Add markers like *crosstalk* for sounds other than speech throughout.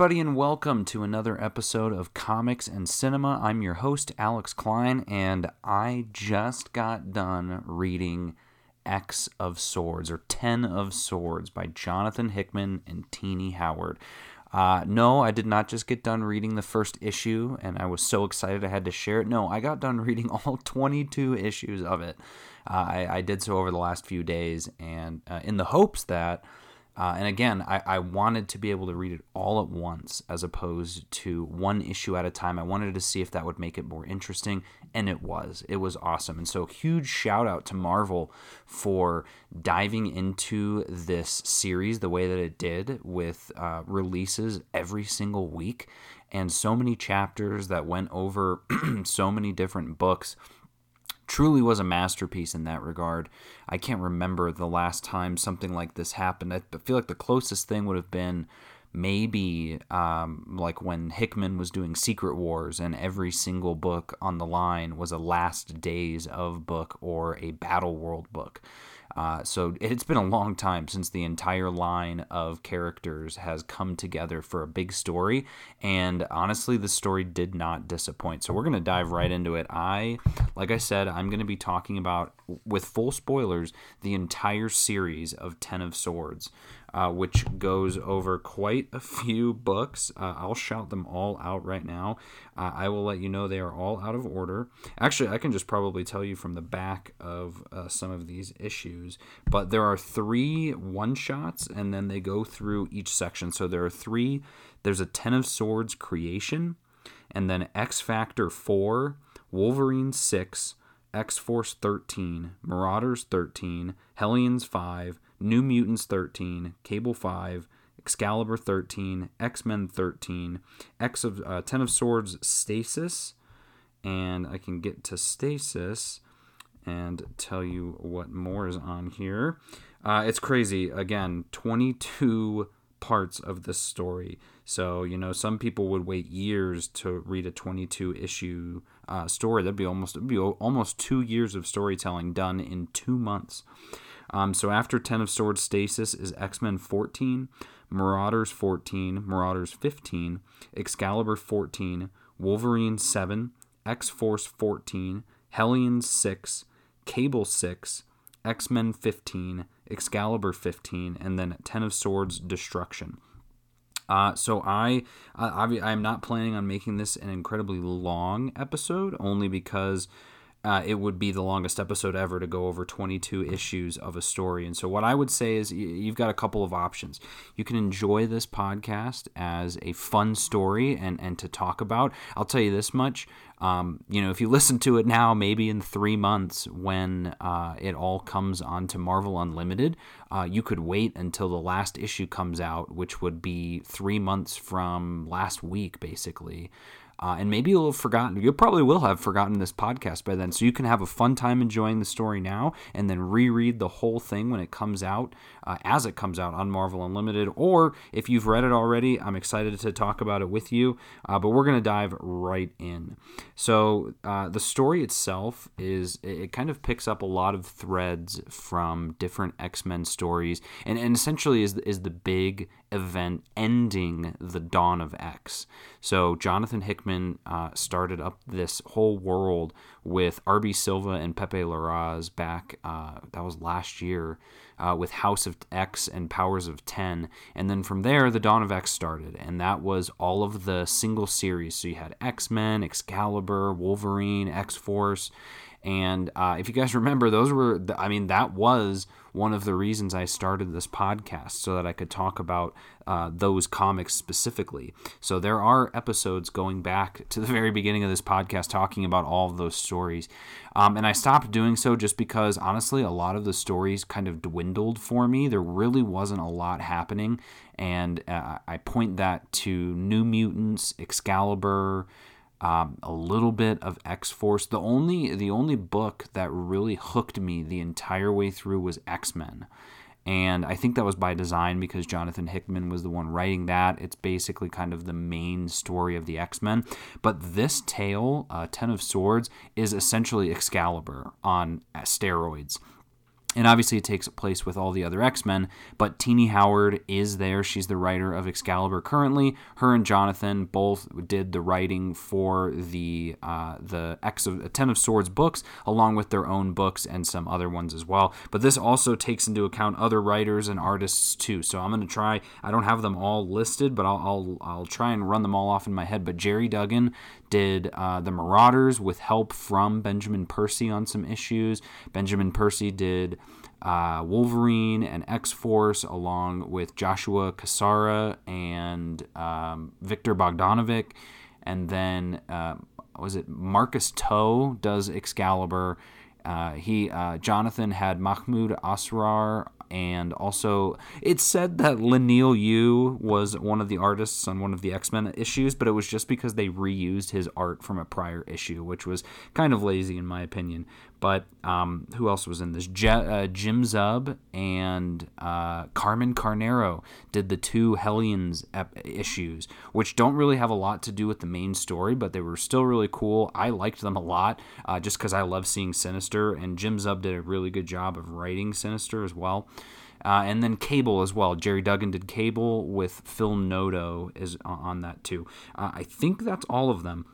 everybody, and welcome to another episode of Comics and Cinema. I'm your host, Alex Klein, and I just got done reading X of Swords, or Ten of Swords, by Jonathan Hickman and Tini Howard. Uh, no, I did not just get done reading the first issue, and I was so excited I had to share it. No, I got done *laughs* reading all 22 issues of it. Uh, I, I, did so over the last few days, and uh, in the hopes that uh, and again, I, I, wanted to be able to read it all at once as opposed to one issue at a time. I wanted to see if that would make it more interesting, and it was. It was awesome. And so, huge shout out to Marvel for diving into this series the way that it did with uh, releases every single week and so many chapters that went over *clears throat* so many different books truly was a masterpiece in that regard. I can't remember the last time something like this happened. I feel like the closest thing would have been maybe um, like when Hickman was doing Secret Wars and every single book on the line was a Last Days of book or a Battle World book. Uh, so it's been a long time since the entire line of characters has come together for a big story, and honestly, the story did not disappoint. So we're gonna dive right into it. I, like I said, I'm gonna be talking about with full spoilers the entire series of Ten of Swords uh, which goes over quite a few books. Uh, I'll shout them all out right now. Uh, I will let you know they are all out of order. Actually, I can just probably tell you from the back of uh, some of these issues, but there are three one shots, and then they go through each section. So there are three. There's a Ten of Swords creation, and then X Factor 4, Wolverine 6, X Force 13, Marauders 13, Hellions 5, New Mutants 13, Cable 5, Excalibur 13, X Men 13, X of uh, 10 of Swords Stasis, and I can get to Stasis and tell you what more is on here. Uh, it's crazy. Again, 22 parts of this story. So, you know, some people would wait years to read a 22 issue uh, story. That'd be almost it'd be almost two years of storytelling done in two months. Um, so after 10 of Swords Stasis is X Men 14, Marauders 14, Marauders 15, Excalibur 14, Wolverine 7, X Force 14, Hellions 6, Cable 6, X Men 15, Excalibur 15, and then 10 of Swords Destruction. Uh, so I, I, I'm not planning on making this an incredibly long episode, only because uh, it would be the longest episode ever to go over 22 issues of a story. And so, what I would say is you've got a couple of options. You can enjoy this podcast as a fun story and, and to talk about. I'll tell you this much. Um, you know, if you listen to it now, maybe in three months when uh, it all comes onto Marvel Unlimited, uh, you could wait until the last issue comes out, which would be three months from last week, basically. Uh, and maybe you'll have forgotten, you probably will have forgotten this podcast by then. So you can have a fun time enjoying the story now and then reread the whole thing when it comes out, uh, as it comes out on Marvel Unlimited. Or if you've read it already, I'm excited to talk about it with you. Uh, but we're going to dive right in. So uh, the story itself is, it kind of picks up a lot of threads from different X Men stories and, and essentially is, is the big event ending the dawn of X. So Jonathan Hickman uh, started up this whole world with R.B. Silva and Pepe Larraz back, uh, that was last year, uh, with House of X and Powers of 10. And then from there, the Dawn of X started. And that was all of the single series. So you had X Men, Excalibur, Wolverine, X Force. And uh, if you guys remember, those were, I mean, that was one of the reasons I started this podcast so that I could talk about uh, those comics specifically. So there are episodes going back to the very beginning of this podcast talking about all of those stories. Um, and I stopped doing so just because, honestly, a lot of the stories kind of dwindled for me. There really wasn't a lot happening. And uh, I point that to New Mutants, Excalibur um, a little bit of X Force. The only the only book that really hooked me the entire way through was X Men, and I think that was by design because Jonathan Hickman was the one writing that. It's basically kind of the main story of the X Men. But this tale, uh, Ten of Swords, is essentially Excalibur on steroids. And obviously it takes place with all the other x-men but Tini howard is there. She's the writer of excalibur currently. Her and jonathan both did the writing for the uh, the x of ten of swords books along with their own books and some other ones as well. But this also takes into account other writers and artists too. So i'm going to try i don't have them all listed but I'll, I'll i'll try and run them all off in my head. But Gerry duggan did uh, the marauders with help from benjamin percy on some issues benjamin percy did uh, Wolverine and X Force, along with Joshua Cassara and um, Viktor Bogdanovic. And then, uh, was it Marcus To does Excalibur? Uh, he uh, Jonathan had Mahmoud Asrar and also it's said that Leinil Yu was one of the artists on one of the X Men issues, but it was just because they reused his art from a prior issue, which was kind of lazy in my opinion. But um, who else was in this? Je- uh, Jim Zub and uh, Carmen Carnero did the two Hellions ep- issues, which don't really have a lot to do with the main story, but they were still really cool. I liked them a lot uh, just because I love seeing Sinister, and Jim Zub did a really good job of writing Sinister as well. Uh, and then Cable as well. Gerry Duggan did Cable with Phil Noto is on that too. Uh, I think that's all of them.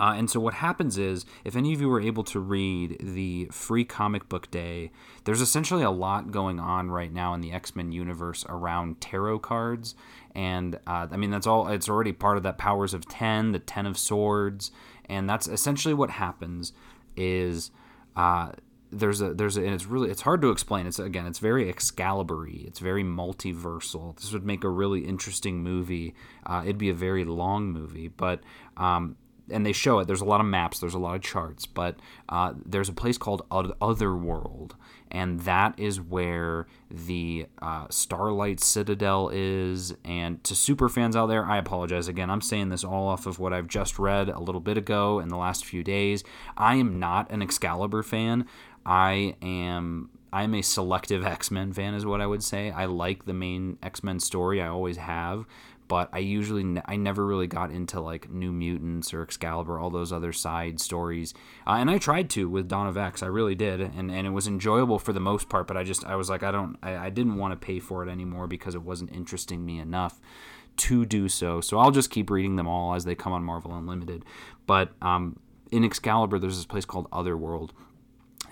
Uh, and so what happens is, if any of you were able to read the free comic book day, there's essentially a lot going on right now in the X Men universe around tarot cards, and uh, I mean that's all. It's already part of that Powers of Ten, the Ten of Swords, and that's essentially what happens. Is uh, there's a there's a, and it's really it's hard to explain. It's again it's very Excalibur-y. It's very multiversal. This would make a really interesting movie. Uh, it'd be a very long movie, but um, and they show it. There's a lot of maps. There's a lot of charts, but uh, there's a place called Otherworld, and that is where the uh, Starlight Citadel is. And to super fans out there, I apologize again. I'm saying this all off of what I've just read a little bit ago in the last few days. I am not an Excalibur fan. I am I'm a selective X Men fan, is what I would say. I like the main X Men story. I always have, but I usually ne- I never really got into like New Mutants or Excalibur, all those other side stories. Uh, and I tried to with Dawn of X, I really did, and and it was enjoyable for the most part. But I just I was like I don't I, I didn't want to pay for it anymore because it wasn't interesting me enough to do so. So I'll just keep reading them all as they come on Marvel Unlimited. But um, in Excalibur, there's this place called Otherworld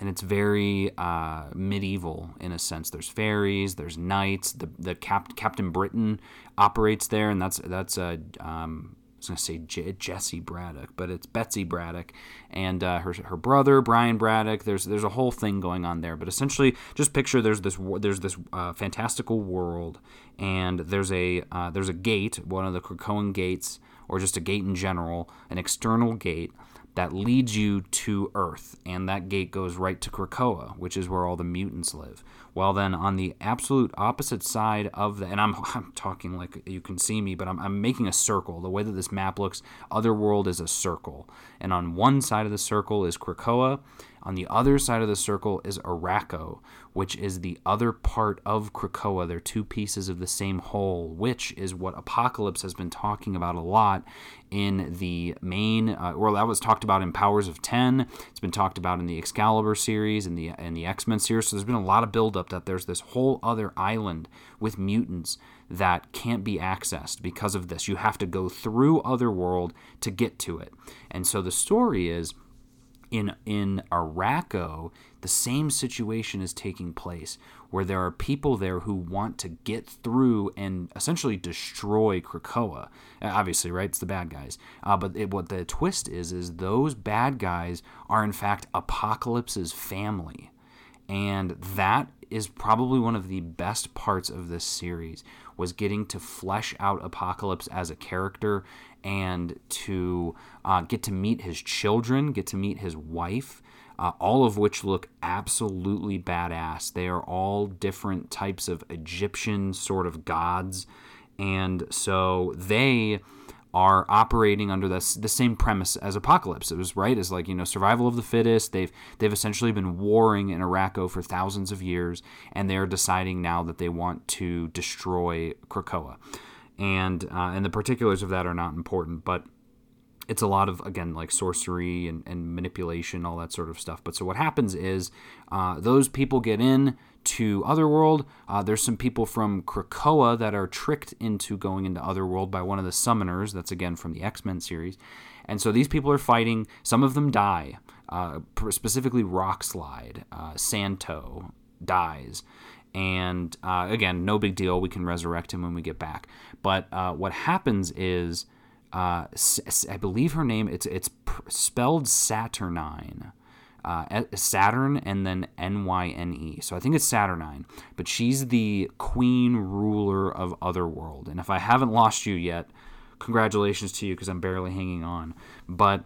and it's very uh, medieval in a sense. There's fairies, there's knights. The the Cap- Captain Britain operates there, and that's that's a um, I was gonna say J- Jesse Braddock, but it's Betsy Braddock and uh, her her brother Brian Braddock. There's there's a whole thing going on there, but essentially, just picture there's this there's this uh, fantastical world, and there's a uh, there's a gate, one of the Krakoan gates, or just a gate in general, an external gate that leads you to Earth, and that gate goes right to Krakoa, which is where all the mutants live. Well, then on the absolute opposite side of the, and I'm, *laughs* I'm talking like you can see me, but I'm, I'm making a circle. The way that this map looks, Otherworld is a circle, and on one side of the circle is Krakoa, on the other side of the circle is Arakko, which is the other part of Krakoa. They're two pieces of the same whole, which is what Apocalypse has been talking about a lot in the main, uh, or that was talked about in Powers of Ten. It's been talked about in the Excalibur series and the and the X Men series. So there's been a lot of buildup that there's this whole other island with mutants that can't be accessed because of this. You have to go through Otherworld to get to it. And so the story is in in Arakko, the same situation is taking place where there are people there who want to get through and essentially destroy Krakoa. Uh, obviously, right? It's the bad guys. Uh, but it, what the twist is is those bad guys are in fact Apocalypse's family, and that is probably one of the best parts of this series was getting to flesh out Apocalypse as a character and to uh, get to meet his children, get to meet his wife, uh, all of which look absolutely badass. They are all different types of Egyptian sort of gods. And so they are operating under this the same premise as Apocalypse. It was right as like you know survival of the fittest. They've they've essentially been warring in Arakko for thousands of years, and they are deciding now that they want to destroy Krakoa and uh, and the particulars of that are not important. But it's a lot of again like sorcery and, and manipulation all that sort of stuff. But so what happens is uh, those people get in to otherworld uh, there's some people from krakoa that are tricked into going into otherworld by one of the summoners. That's again from the x-men series. And so these people are fighting. Some of them die. Uh, specifically rockslide uh, santo dies and uh, again no big deal we can resurrect him when we get back but uh, what happens is uh, I believe her name it's it's spelled Saturnyne. Uh, Saturn and then N Y N E. So I think it's Saturnyne, but she's the queen ruler of Otherworld. And if I haven't lost you yet, congratulations to you because I'm barely hanging on. But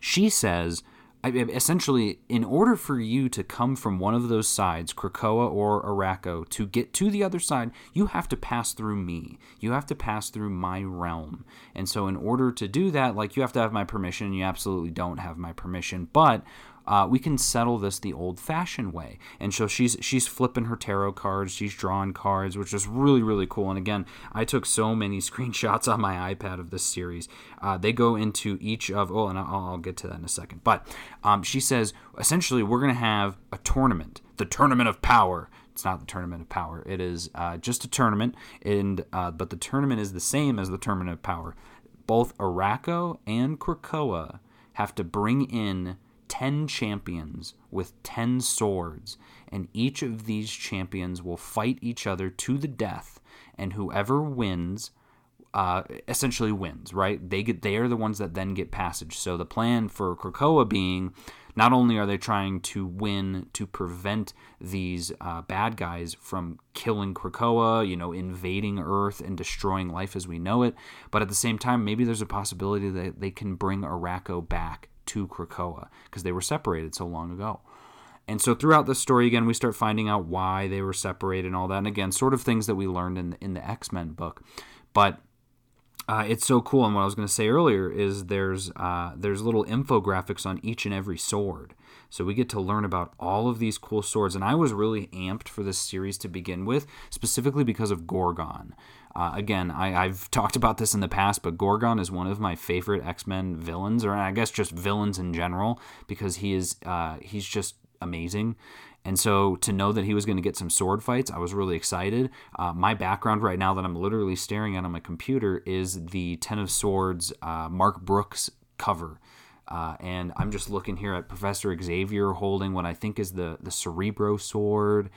she says essentially, in order for you to come from one of those sides, Krakoa or Arakko, to get to the other side, you have to pass through me. You have to pass through my realm. And so, in order to do that, like you have to have my permission. You absolutely don't have my permission. But uh, we can settle this the old-fashioned way. And so she's she's flipping her tarot cards, she's drawing cards, which is really really cool. And again, I took so many *laughs* screenshots on my iPad of this series. Uh, they go into each of oh, and I'll, I'll get to that in a second. But um, she says essentially we're to have a tournament, the tournament of power it's not the tournament of power. It is uh, just a tournament, and uh, but the tournament is the same as the tournament of power. Both Arakko and Krakoa have to bring in 10 champions with 10 swords, and each of these champions will fight each other to the death, and whoever wins uh, essentially wins, right? They get they are the ones that then get passage. So the plan for Krakoa being not only are they trying to win to prevent these uh, bad guys from killing Krakoa, you know, invading Earth and destroying life as we know it, but at the same time, maybe there's a possibility that they can bring Arakko back to Krakoa because they were separated so long ago. And so throughout the story, again, we start finding out why they were separated and all that. And again, sort of things that we learned in the, in the X Men book. But uh, it's so cool. And what I was going to say earlier is there's uh, there's little infographics on each and every sword. So we get to learn about all of these cool swords. And I was really amped for this series to begin with, specifically because of Gorgon. Uh, again, I, have talked about this in the past, but Gorgon is one of my favorite X Men villains, or I guess just villains in general, because he is uh, he's just amazing. And so to know that he was going to get some sword fights, I was really excited. Uh, my background right now that I'm literally staring at on my computer is the Ten of Swords uh, Mark Brooks cover. Uh, and I'm just looking here at Professor Xavier holding what I think is the the Cerebro sword,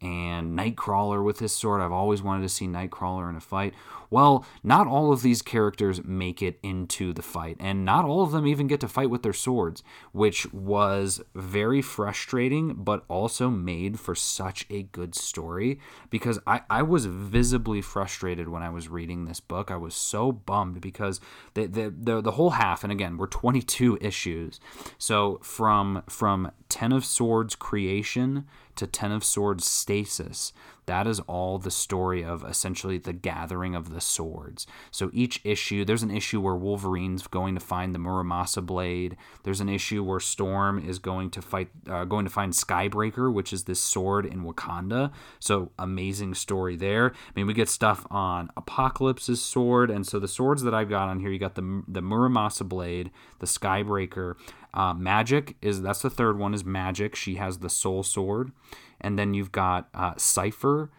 and Nightcrawler with his sword. I've always wanted to see Nightcrawler in a fight. Well, not all of these characters make it into the fight, and not all of them even get to fight with their swords, which was very frustrating, but also made for such a good story because I, I was visibly frustrated when I was reading this book. I was so bummed because the, the, the, the whole half, and again, we're 22 issues. So from, from Ten of Swords creation to Ten of Swords stasis, that is all the story of essentially the gathering of the swords. So each issue, there's an issue where Wolverine's going to find the Muramasa blade. There's an issue where Storm is going to fight, uh, going to find Skybreaker, which is this sword in Wakanda. So amazing story there. I mean, we get stuff on Apocalypse's sword, and so the swords that I've got on here, you got the the Muramasa blade, the Skybreaker. Uh, Magik is that's the third one is Magik. She has the Soul Sword and then you've got uh, Cypher,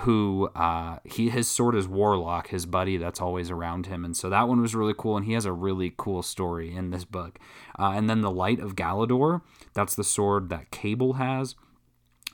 who uh, he his sword is Warlock, his buddy that's always around him, and so that one was really cool, and he has a really cool story in this book. Uh, and then the Light of Galador, that's the sword that Cable has.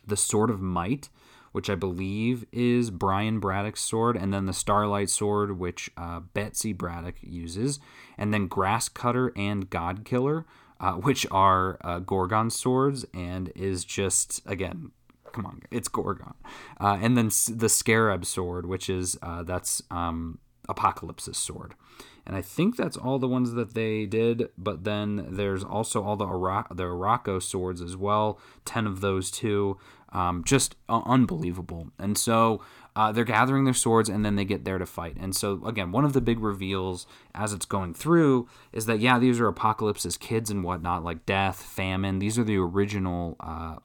The Sword of Might, which I believe is Brian Braddock's sword, and then the Starlight Sword, which uh, Betsy Braddock uses, and then Grass Cutter and God Killer, uh, which are uh, Gorgon swords, and is just again come on, it's Gorgon. Uh, and then the Scarab sword, which is uh, that's um, Apocalypse's sword. And I think that's all the ones that they did. But then there's also all the Ara- the Arakko swords as well. Ten of those too. Um, just uh, unbelievable. And so uh, they're gathering their swords and then they get there to fight. And so, again, one of the big reveals as it's going through is that, yeah, these are Apocalypse's kids and whatnot, like death, famine. These are the original uh,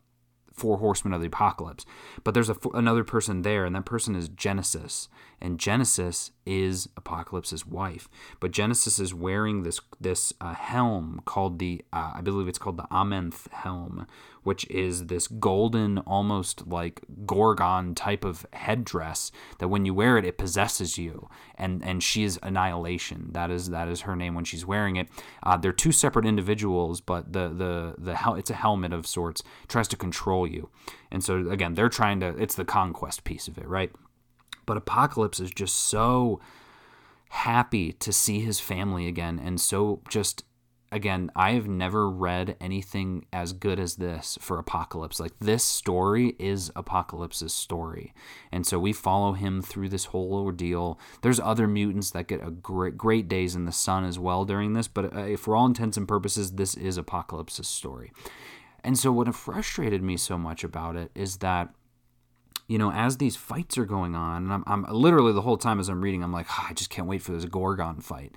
four horsemen of the apocalypse. But there's a, another person there, and that person is Genesis, and Genesis is Apocalypse's wife. But Genesis is wearing this this uh, helm called the uh, I believe it's called the Amenth helm, which is this golden, almost like Gorgon type of headdress that when you wear it, it possesses you, and and she is Annihilation. That is that is her name when she's wearing it. Uh, they're two separate individuals, but the the the hel- it's a helmet of sorts. Tries to control you, and so again, they're trying to. It's the conquest piece of it, right? But Apocalypse is just so happy to see his family again and so just again, I have never read anything as good as this for Apocalypse. Like this story is Apocalypse's story, and so we follow him through this whole ordeal. There's other mutants that get a great great days in the sun as well during this, but uh, for all intents and purposes, this is Apocalypse's story. And so what frustrated me so much about it is that you know, as these fights are going on, and I'm, I'm literally the whole time as I'm reading, I'm like, oh, I just can't wait for this Gorgon fight.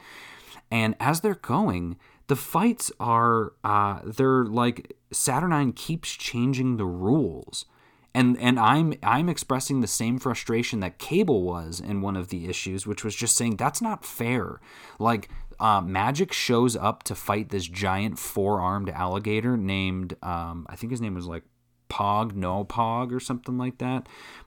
And as they're going, the fights are uh, they're like Saturnyne keeps changing the rules. And and I'm I'm expressing the same frustration that Cable was in one of the issues, which was just saying that's not fair. Like uh, Magik shows up to fight this giant four-armed alligator named um, I think his name was like Pog No Pog or something like that.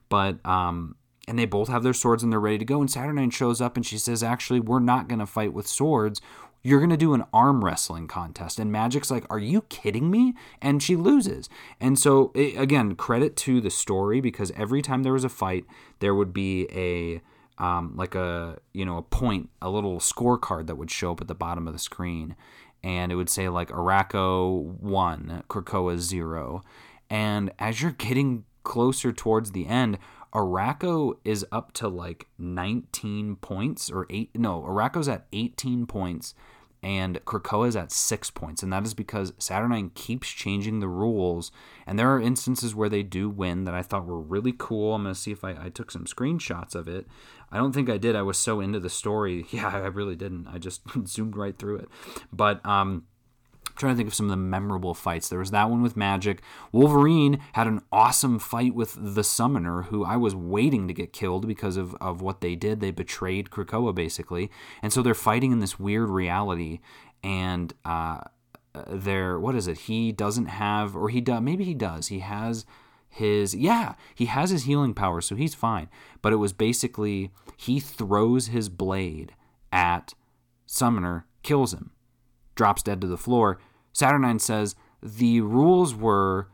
But um, and they both have their swords and they're ready to go. And Saturnyne shows up and she says, "Actually, we're not going to fight with swords you're going to do an arm wrestling contest. And Magik's like, Are you kidding me? And she loses. And so, it, again, credit to the story because every time there was a fight, there would be a. Um, like a you know a point a little scorecard that would show up at the bottom of the screen and it would say like Arakko 1 Krakoa 0 and as you're getting closer towards the end Arakko is up to like 19 points or 8 no Arakko's at 18 points and Krakoa is at six points, and that is because Saturnyne keeps changing the rules. And there are instances where they do win that I thought were really cool. I'm gonna see if I, I took some screenshots of it. I don't think I did. I was so into the story. *laughs* Yeah, I really didn't. I just *laughs* zoomed right through it. But um, trying to think of some of the memorable fights. There was that one with Magik. Wolverine had an awesome fight with the Summoner, who I was waiting to get killed because of, of what they did. They betrayed Krakoa, basically. And so they're fighting in this weird reality. And uh, they're, what is it? He doesn't have, or he does, maybe he does. He has his, yeah, he has his healing power, so he's fine. But it was basically, he throws his blade at Summoner, kills him drops dead to the floor. Saturnyne says the rules were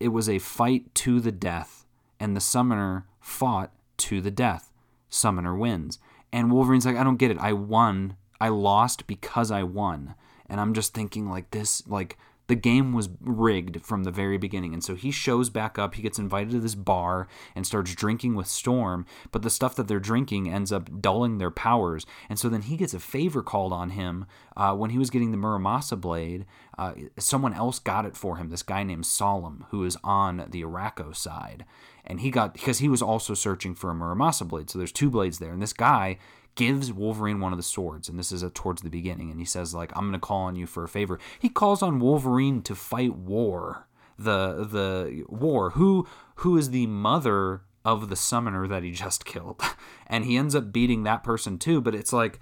it was a fight to the death, and the summoner fought to the death. Summoner wins. And Wolverine's like, I don't get it. I won. I lost because I won. And I'm just thinking, like, this, like, the game was rigged from the very beginning. And so he shows back up. He gets invited to this bar and starts drinking with Storm. But the stuff that they're drinking ends up dulling their powers. And so then he gets a favor called on him uh, when he was getting the Muramasa blade. Uh, someone else got it for him, this guy named Solem, who is on the Arakko side. And he got, because he was also searching for a Muramasa blade. So there's two blades there. And this guy gives Wolverine one of the swords, and this is a, towards the beginning, and he says like, "I'm to call on you for a favor." He calls on Wolverine to fight War, the the War, who who is the mother of the summoner that he just killed, *laughs* and he ends up beating that person too. But it's like.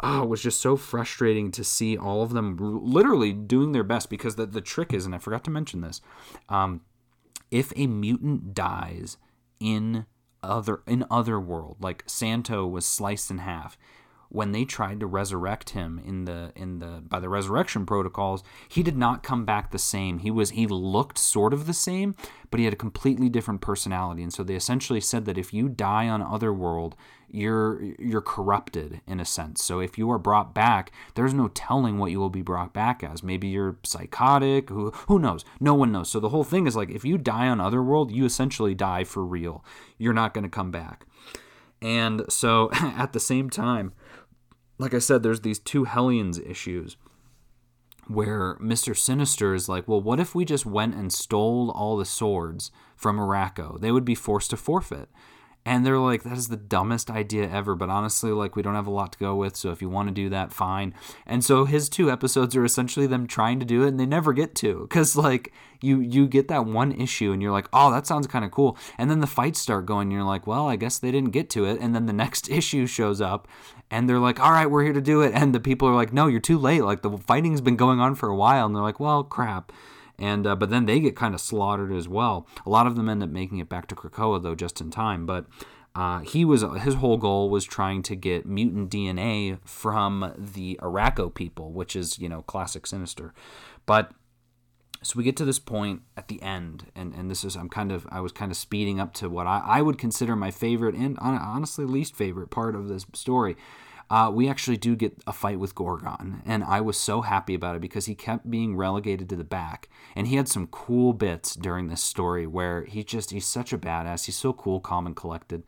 Oh, it was just so frustrating to see all of them literally doing their best because the, the trick is, and I forgot to mention this, um, if a mutant dies in other in other world like santo was sliced in half when they tried to resurrect him in the in the by the resurrection protocols he did not come back the same. He was he looked sort of the same but he had a completely different personality. And so they essentially said that if you die on otherworld you're you're corrupted in a sense. So if you are brought back there's no telling what you will be brought back as. Maybe you're psychotic who who knows? No one knows. So the whole thing is like if you die on otherworld you essentially die for real. You're not going to come back and so *laughs* at the same time like I said, there's these two Hellions issues where Mr. Sinister is like, well, what if we just went and stole all the swords from Arakko? They would be forced to forfeit. And they're like, that is the dumbest idea ever. But honestly, like, we don't have a lot to go with. So if you want to do that, fine. And so his two episodes are essentially them trying to do it and they never get to. Because, like, you you get that one issue and you're like, oh, that sounds kind of cool. And then the fights start going. And you're like, well, I guess they didn't get to it. And then the next *laughs* issue shows up and they're like, all right, we're here to do it. And the people are like, no, you're too late. Like, the fighting's been going on for a while. And they're like, well, crap and uh, but then they get kind of slaughtered as well. A lot of them end up making it back to Krakoa though, just in time. But uh, he was his whole goal was trying to get mutant DNA from the Arakko people, which is you know classic Sinister. But so we get to this point at the end, and and this is I'm kind of I was kind of speeding up to what I, I would consider my favorite and honestly least favorite part of this story uh, we actually do get a fight with Gorgon, and I was so happy about it because he kept being relegated to the back, and he had some cool bits during this story where he just he's such a badass. He's so cool, calm, and collected,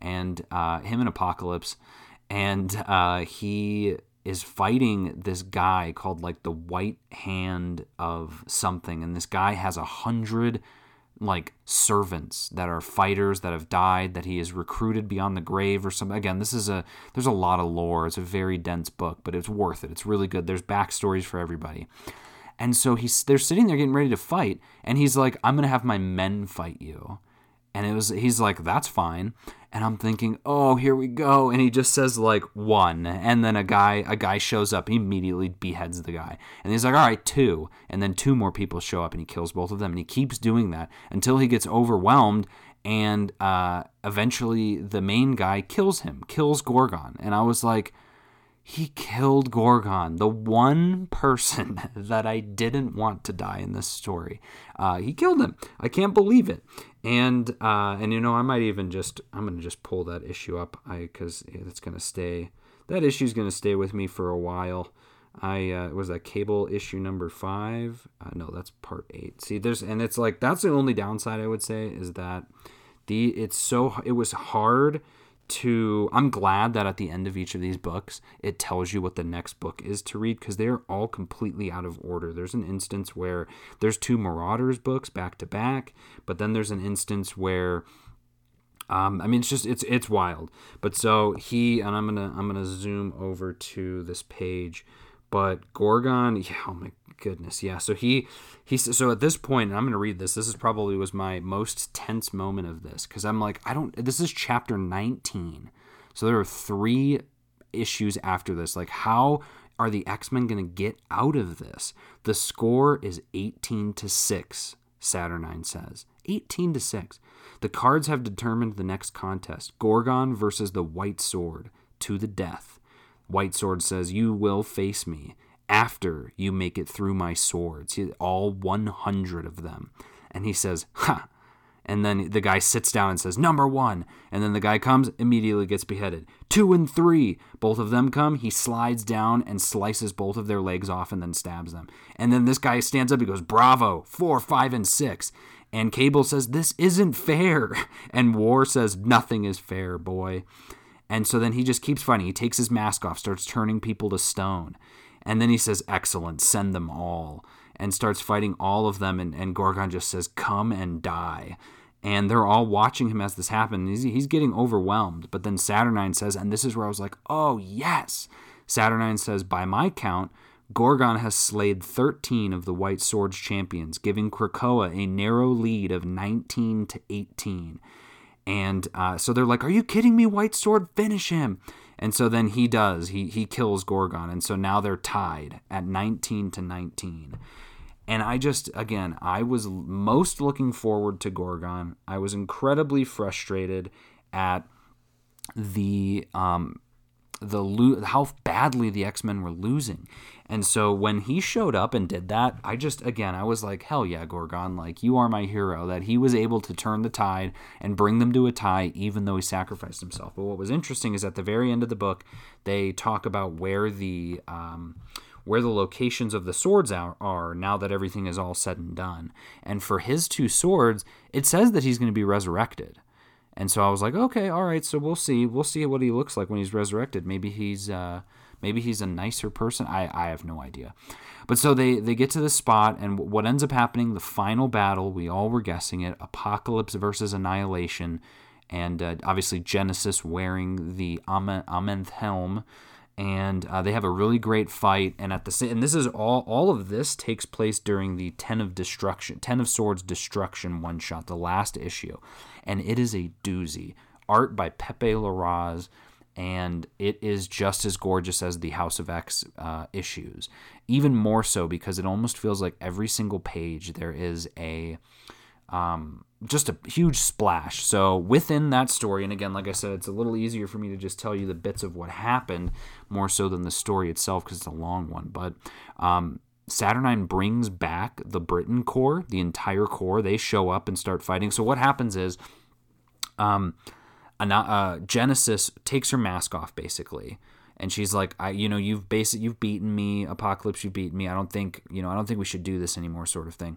and uh, him and Apocalypse, and uh, he is fighting this guy called like the White Hand of something, and this guy has a hundred like servants that are fighters that have died that he has recruited beyond the grave or something again this is a there's a lot of lore. It's a very dense book but it's worth it. It's really good. There's backstories for everybody. And so he's they're sitting there getting ready to fight and he's like i'm gonna have my men fight you and it was he's like that's fine. And i'm thinking oh here we go. And he just says like one. And then a guy a guy shows up he immediately beheads the guy. And he's like all right two. And then two more people show up and he kills both of them. And he keeps doing that until he gets overwhelmed and uh, eventually the main guy kills him kills gorgon. And i was like he killed Gorgon, the one person *laughs* that I didn't want to die in this story. Uh, he killed him. I can't believe it. And uh, and you know I might even just I'm gonna just pull that issue up I because it's gonna stay that issue's gonna stay with me for a while. I uh, was that cable issue number five. Uh, no, that's part eight. See, there's and it's like that's the only downside I would say is that the it's so it was hard to I'm glad that at the end of each of these books it tells you what the next book is to read because they're all completely out of order. There's an instance where there's two Marauders books back to back, but then there's an instance where um, I mean it's just it's it's wild. But so he and I'm gonna I'm gonna zoom over to this page. But Gorgon, yeah, oh my goodness, yeah. So he he so at this point, I'm going to read this. This is probably was my most tense moment of this because I'm like, I don't. This is chapter 19, so there are three issues after this. Like, how are the X Men going to get out of this? The score is 18 to six. Saturnyne says 18 to six. The cards have determined the next contest: Gorgon versus the White Sword to the death. White Sword says, You will face me after you make it through my swords. All 100 of them. And he says, Ha! And then the guy sits down and says, Number one. And then the guy comes, immediately gets beheaded. Two and three. Both of them come. He slides down and slices both of their legs off and then stabs them. And then this guy stands up. He goes, Bravo. Four, five, and six. And Cable says, This isn't fair. *laughs* And War says, Nothing is fair, boy. And so then he just keeps fighting. He takes his mask off, starts turning people to stone. And then he says, Excellent, send them all. And starts fighting all of them. And, and Gorgon just says, Come and die. And they're all watching him as this happens. He's, he's getting overwhelmed. But then Saturnyne says, and this is where I was like, Oh, yes. Saturnyne says, By my count, Gorgon has slayed 13 of the White Swords champions, giving Krakoa a narrow lead of 19 to 18. And uh, so they're like, "Are you kidding me? White Sword, finish him!" And so then he does. He he kills Gorgon, and so now they're tied at 19 to 19. And I just again, I was most looking forward to Gorgon. I was incredibly frustrated at the um, the lo- how badly the X-Men were losing. And so when he showed up and did that, I just again I was like, "Hell yeah, Gorgon, like you are my hero that he was able to turn the tide and bring them to a tie even though he sacrificed himself." But what was interesting is at the very end of the book, they talk about where the um, where the locations of the swords are, are now that everything is all said and done. And for his two swords, it says that he's going to be resurrected. And so I was like, okay, all right, so we'll see. We'll see what he looks like when he's resurrected. Maybe he's uh, maybe he's a nicer person. I, I have no idea. But so they, they get to this spot, and what ends up happening, the final battle, we all were guessing it Apocalypse versus Annihilation. and uh, obviously Genesis wearing the Amenth helm. And uh, they have a really great fight, and at the and this is all. All of this takes place during the Ten of Destruction, Ten of Swords Destruction one shot, the last issue, and it is a doozy. Art by Pepe Larraz, and it is just as gorgeous as the House of X uh, issues. Even more so because it almost feels like every single page there is a um, just a huge splash. So within that story, and again, like I said, it's a little easier for me to just tell you the bits of what happened more so than the story itself because it's a long one. But um, Saturnyne brings back the Britain Corps, the entire Corps. They show up and start fighting. So what happens is, um, uh, Genesis takes her mask off basically, and she's like, "I, you know, you've basically you've beaten me, Apocalypse, you've beaten me. I don't think, you know, I don't think we should do this anymore, sort of thing."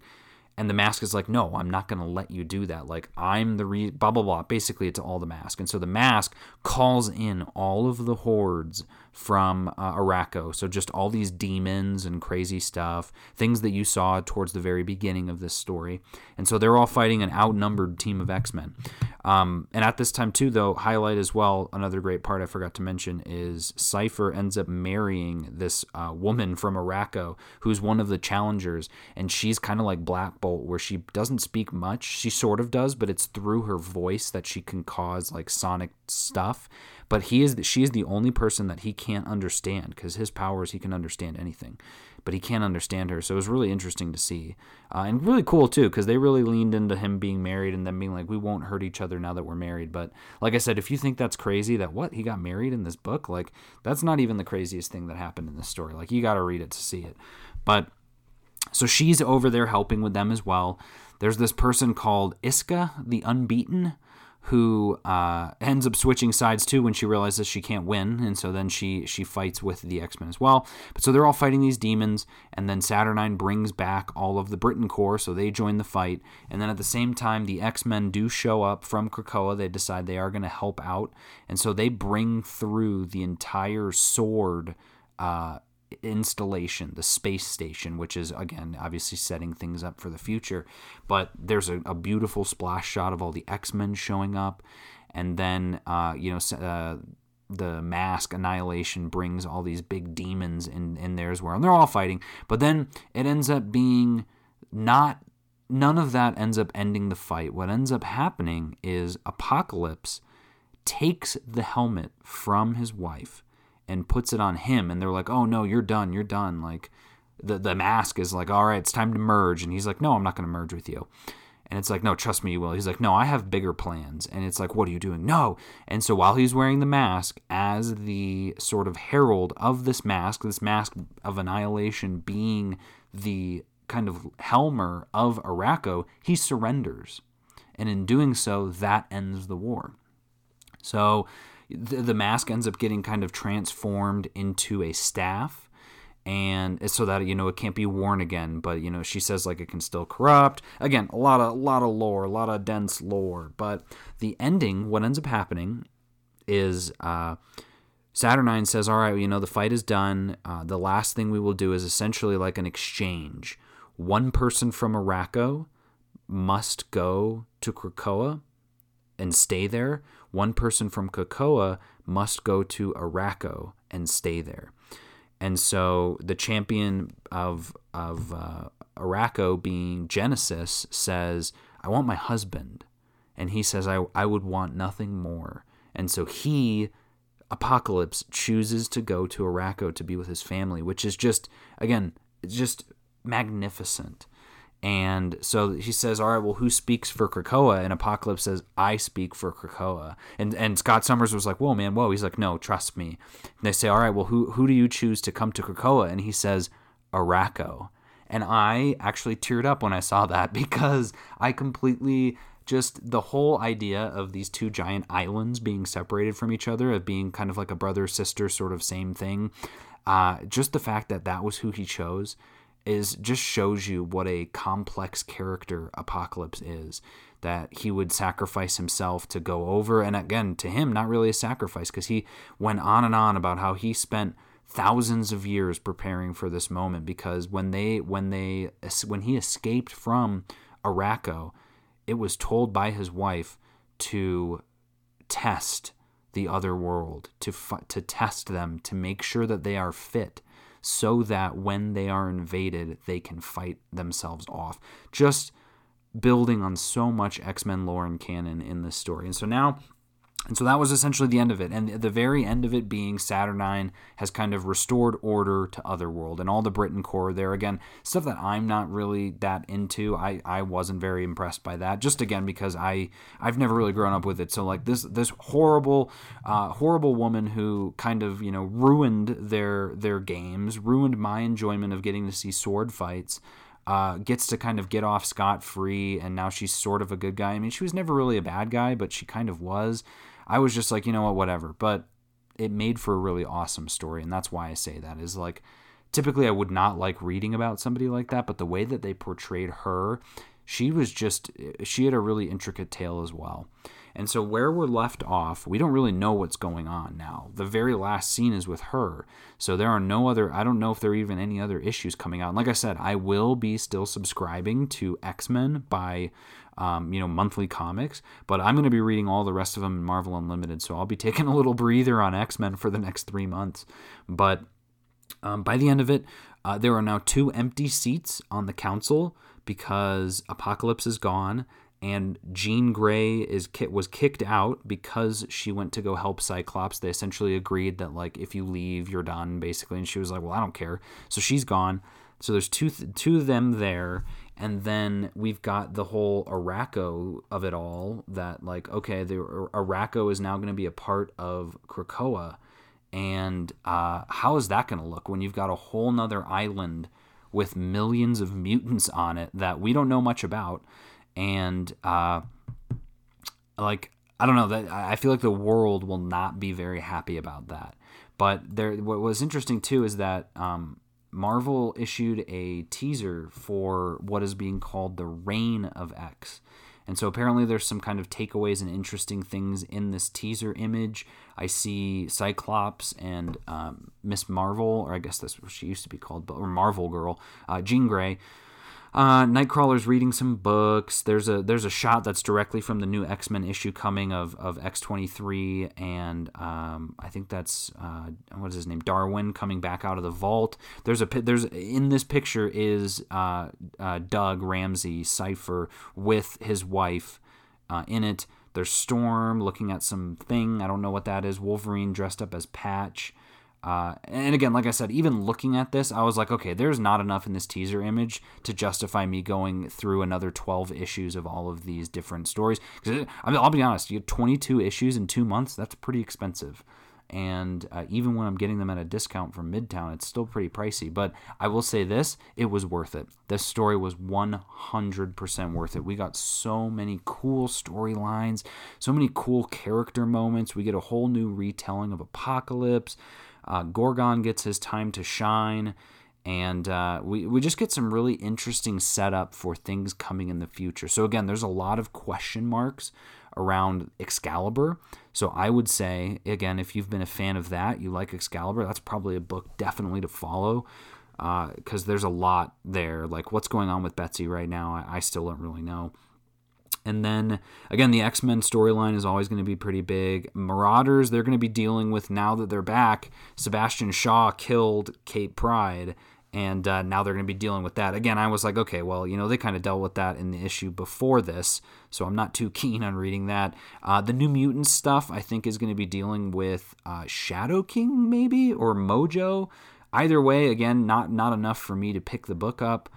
And the mask is like, "No, I'm not going to let you do that. Like, I'm the re blah blah blah." Basically, it's all the mask, and so the mask calls in all of the hordes from uh, Arakko. So just all these demons and crazy stuff, things that you saw towards the very beginning of this story. And so they're all fighting an outnumbered team of X Men. Um, and at this time too, though, highlight as well. Another great part I forgot to mention is Cypher ends up marrying this uh, woman from Arakko, who's one of the challengers, and she's kind of like Black Bolt, where she doesn't speak much. She sort of does, but it's through her voice that she can cause like sonic stuff. But he is she is the only person that he can't understand because his powers he can understand anything, but he can't understand her. So it was really interesting to see uh, and really cool too because they really leaned into him being married and then being like we won't hurt each other now that we're married. But like I said, if you think that's crazy that what he got married in this book, like that's not even the craziest thing that happened in this story. Like you got to read it to see it. But so she's over there helping with them as well. There's this person called Isca the Unbeaten who uh, ends up switching sides too when she realizes she can't win, and so then she she fights with the X Men as well. But so they're all fighting these demons, and then Saturnyne brings back all of the Britain Corps, so they join the fight. And then at the same time, the X Men do show up from Krakoa. They decide they are going to help out, and so they bring through the entire sword. Uh, installation, the space station, which is again obviously setting things up for the future. But there's a, a beautiful splash shot of all the X Men showing up, and then uh, you know. Uh, the mask annihilation brings all these big demons in in there as well and they're all fighting but then it ends up being not none of that ends up ending the fight what ends up happening is apocalypse takes the helmet from his wife and puts it on him and they're like oh no you're done you're done. Like the the mask is like all right it's time to merge and he's like no i'm not going to merge with you. And it's like no trust me you will. He's like no i have bigger plans. And it's like what are you doing? No. And so while he's wearing the mask as the sort of herald of this mask this mask of annihilation being the kind of helmer of Arakko, he surrenders. And in doing so that ends the war. So the, the mask ends up getting kind of transformed into a staff. And so that you know it can't be worn again but you know she says like it can still corrupt. Again a lot of a lot of lore a lot of dense lore. But the ending what ends up happening is uh saturnyne says all right you know the fight is done. Uh, the last thing we will do is essentially like an exchange. One person from Arakko must go to Krakoa and stay there one person from Krakoa must go to Arakko and stay there. And so the champion of of uh, Arakko, being Genesis, says, "I want my husband," and he says, "I I would want nothing more." And so he, Apocalypse, chooses to go to Arakko to be with his family, which is just again, it's just magnificent. And so he says, "All right, well, who speaks for Krakoa?" And Apocalypse says, "I speak for Krakoa." And and Scott Summers was like, "Whoa, man, whoa." He's like, "No, trust me." And they say, "All right, well, who who do you choose to come to Krakoa?" And he says, "Arakko." And I actually teared up when I saw that *laughs* because I completely just the whole idea of these two giant islands being separated from each other, of being kind of like a brother sister sort of same thing. Uh, just the fact that that was who he chose is just shows you what a complex character Apocalypse is. That he would sacrifice himself to go over, and again, to him, not really a sacrifice because he went on and on about how he spent thousands of years preparing for this moment. Because when they, when they, when he escaped from Arakko, it was told by his wife to test the other world, to to test them, to make sure that they are fit, so that when they are invaded, they can fight themselves off. Just building on so much X Men lore and canon in this story. And so now and so that was essentially the end of it. And the very end of it being Saturnyne has kind of restored order to Otherworld and all the Britain Corps there. Again, stuff that I'm not really that into. I, I wasn't very impressed by that. Just again because I I've never really grown up with it. So like this this horrible uh, horrible woman who kind of you know ruined their their games, ruined my enjoyment of getting to see sword fights uh, gets to kind of get off scot free, and now she's sort of a good guy. I mean, she was never really a bad guy, but she kind of was. I was just like, you know what, whatever. But it made for a really awesome story, and that's why I say that is like typically I would not like reading about somebody like that, but the way that they portrayed her, she was just eh, she had a really intricate tale as well. And so, where we're left off, we don't really know what's going on now. The very last scene is with her. So, there are no other, I don't know if there are even any other issues coming out. And like I said, I will be still subscribing to X Men by, um, you know, monthly comics, but I'm going to be reading all the rest of them in Marvel Unlimited. So, I'll be taking a little breather on X Men for the next three months. But um, by the end of it, uh, there are now two empty seats on the council because Apocalypse is gone and Jean Grey is was kicked out because she went to go help Cyclops. They essentially agreed that like if you leave, you're done basically, and she was like, "Well, I don't care." So she's gone. So there's two th- two of them there, and then we've got the whole Arakko of it all. That like okay, the Arakko is now going to be a part of Krakoa, and uh, how is that going to look when you've got a whole nother island with millions of mutants on it that we don't know much about? And uh, like I don't know that I feel like the world will not be very happy about that. But there, what was interesting too is that um, Marvel issued a teaser for what is being called the Reign of X. And so apparently there's some kind of takeaways and interesting things in this teaser image. I see Cyclops and um, Miss Marvel, or I guess that's what she used to be called, but or Marvel Girl, uh, Jean Grey, uh, Nightcrawler's reading some books. There's a there's a shot that's directly from the new X Men issue coming of of X twenty three, and um, I think that's uh, what is his name Darwin coming back out of the vault. There's a there's in this picture is uh, uh Doug Ramsey Cypher with his wife uh, in it. There's Storm looking at some thing. I don't know what that is. Wolverine dressed up as Patch. Uh, and again, like I said, even looking at this, I was like, okay, there's not enough in this teaser image to justify me going through another 12 issues of all of these different stories. Because I mean, I'll be honest, you have 22 issues in two months. That's pretty expensive. And uh, even when I'm getting them at a discount from Midtown, it's still pretty pricey. But I will say this it was worth it. This story was 100% worth it. We got so many cool storylines, so many cool character moments. We get a whole new retelling of Apocalypse. Uh, Gorgon gets his time to shine, and uh, we, we just get some really interesting setup for things coming in the future. So, again, there's a lot of question marks around Excalibur. So, I would say, again, if you've been a fan of that, you like Excalibur, that's probably a book definitely to follow because uh, there's a lot there. Like, what's going on with Betsy right now, I, I still don't really know. And then again, the X Men storyline is always going to be pretty big. Marauders, they're going to be dealing with now that they're back. Sebastian Shaw killed Kate Pryde, and uh, now they're going to be dealing with that. Again, I was like, okay, well, you know, they kind of dealt with that in the issue before this, so I'm not too *laughs* keen on reading that. Uh, the New Mutants stuff, I think, is going to be dealing with uh, Shadow King, maybe, or Mojo. Either way, again, not not enough for me to pick the book up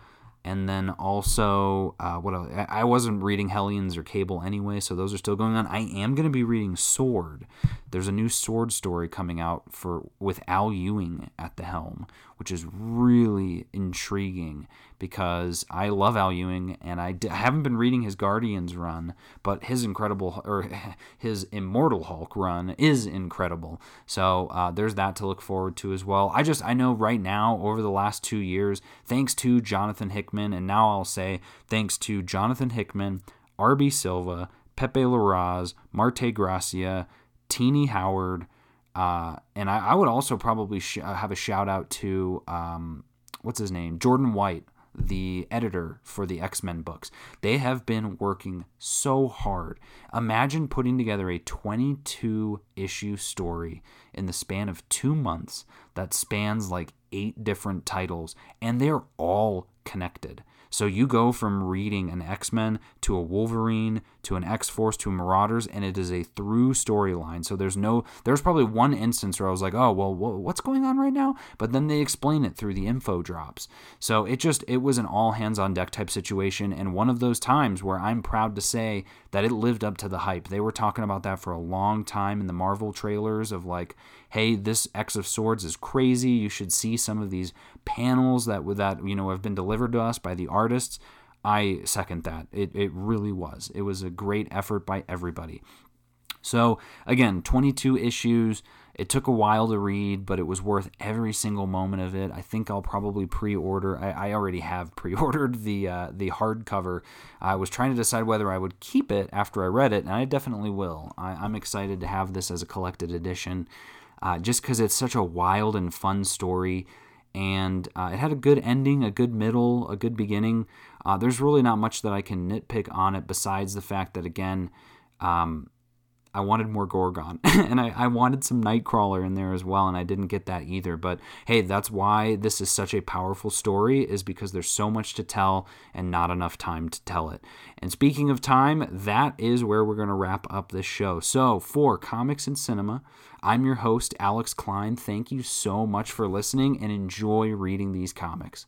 and then also uh, what else? I wasn't reading Hellions or Cable anyway, so those are still going on. I am going to be reading Sword. There's a new Sword story coming out for with Al Ewing at the helm, which is really intriguing because I love Al Ewing and I d- I haven't been reading his Guardians run, but his incredible or *laughs* his Immortal Hulk run is incredible. So uh, there's that to look forward to as well. I just I know right now over the last two years, thanks to Jonathan Hickman, and now I'll say thanks to Jonathan Hickman, R.B. Silva, Pepe Larraz, Marte Gracia, Tini Howard. Uh, and I, I, would also probably sh- have a shout out to um, what's his name, Jordan White, the editor for the X Men books. They have been working so hard. Imagine putting together a 22 issue story in the span of two months that spans like eight different titles, and they're all connected. So you go from reading an X Men to a Wolverine to an X Force to Marauders, and it is a through storyline. So there's no, there's probably one instance where I was like, oh, well, what's going on right now? But then they explain it through the info drops. So it just, it was an all hands on deck type situation. And one of those times where I'm proud to say that it lived up to the hype. They were talking about that for a long time in the Marvel trailers of like, hey, this X of Swords is crazy. You should see some of these panels that that you know have been delivered to us by the artists. I second that. It it really was. It was a great effort by everybody. So again, 22 issues. It took a while to read, but it was worth every single moment of it. I think I'll probably pre-order. I, I already have *laughs* pre-ordered the uh, the hardcover. I was trying to decide whether I would keep it after I read it, and I definitely will. I, I'm excited to have this as a collected edition uh, just because it's such a wild and fun story. And uh, it had a good ending, a good middle, a good beginning. Uh, there's really not much that I can nitpick on it besides the fact that, again, um, I wanted more Gorgon, *laughs* and I, I, wanted some Nightcrawler in there as well, and I didn't get that either. But hey, that's why this is such a powerful story, is because there's so much to tell and not enough time to tell it. And speaking of time, that is where we're going to wrap up this show. So for Comics and Cinema, I'm your host, Alex Klein. Thank you so much for listening and enjoy reading these comics.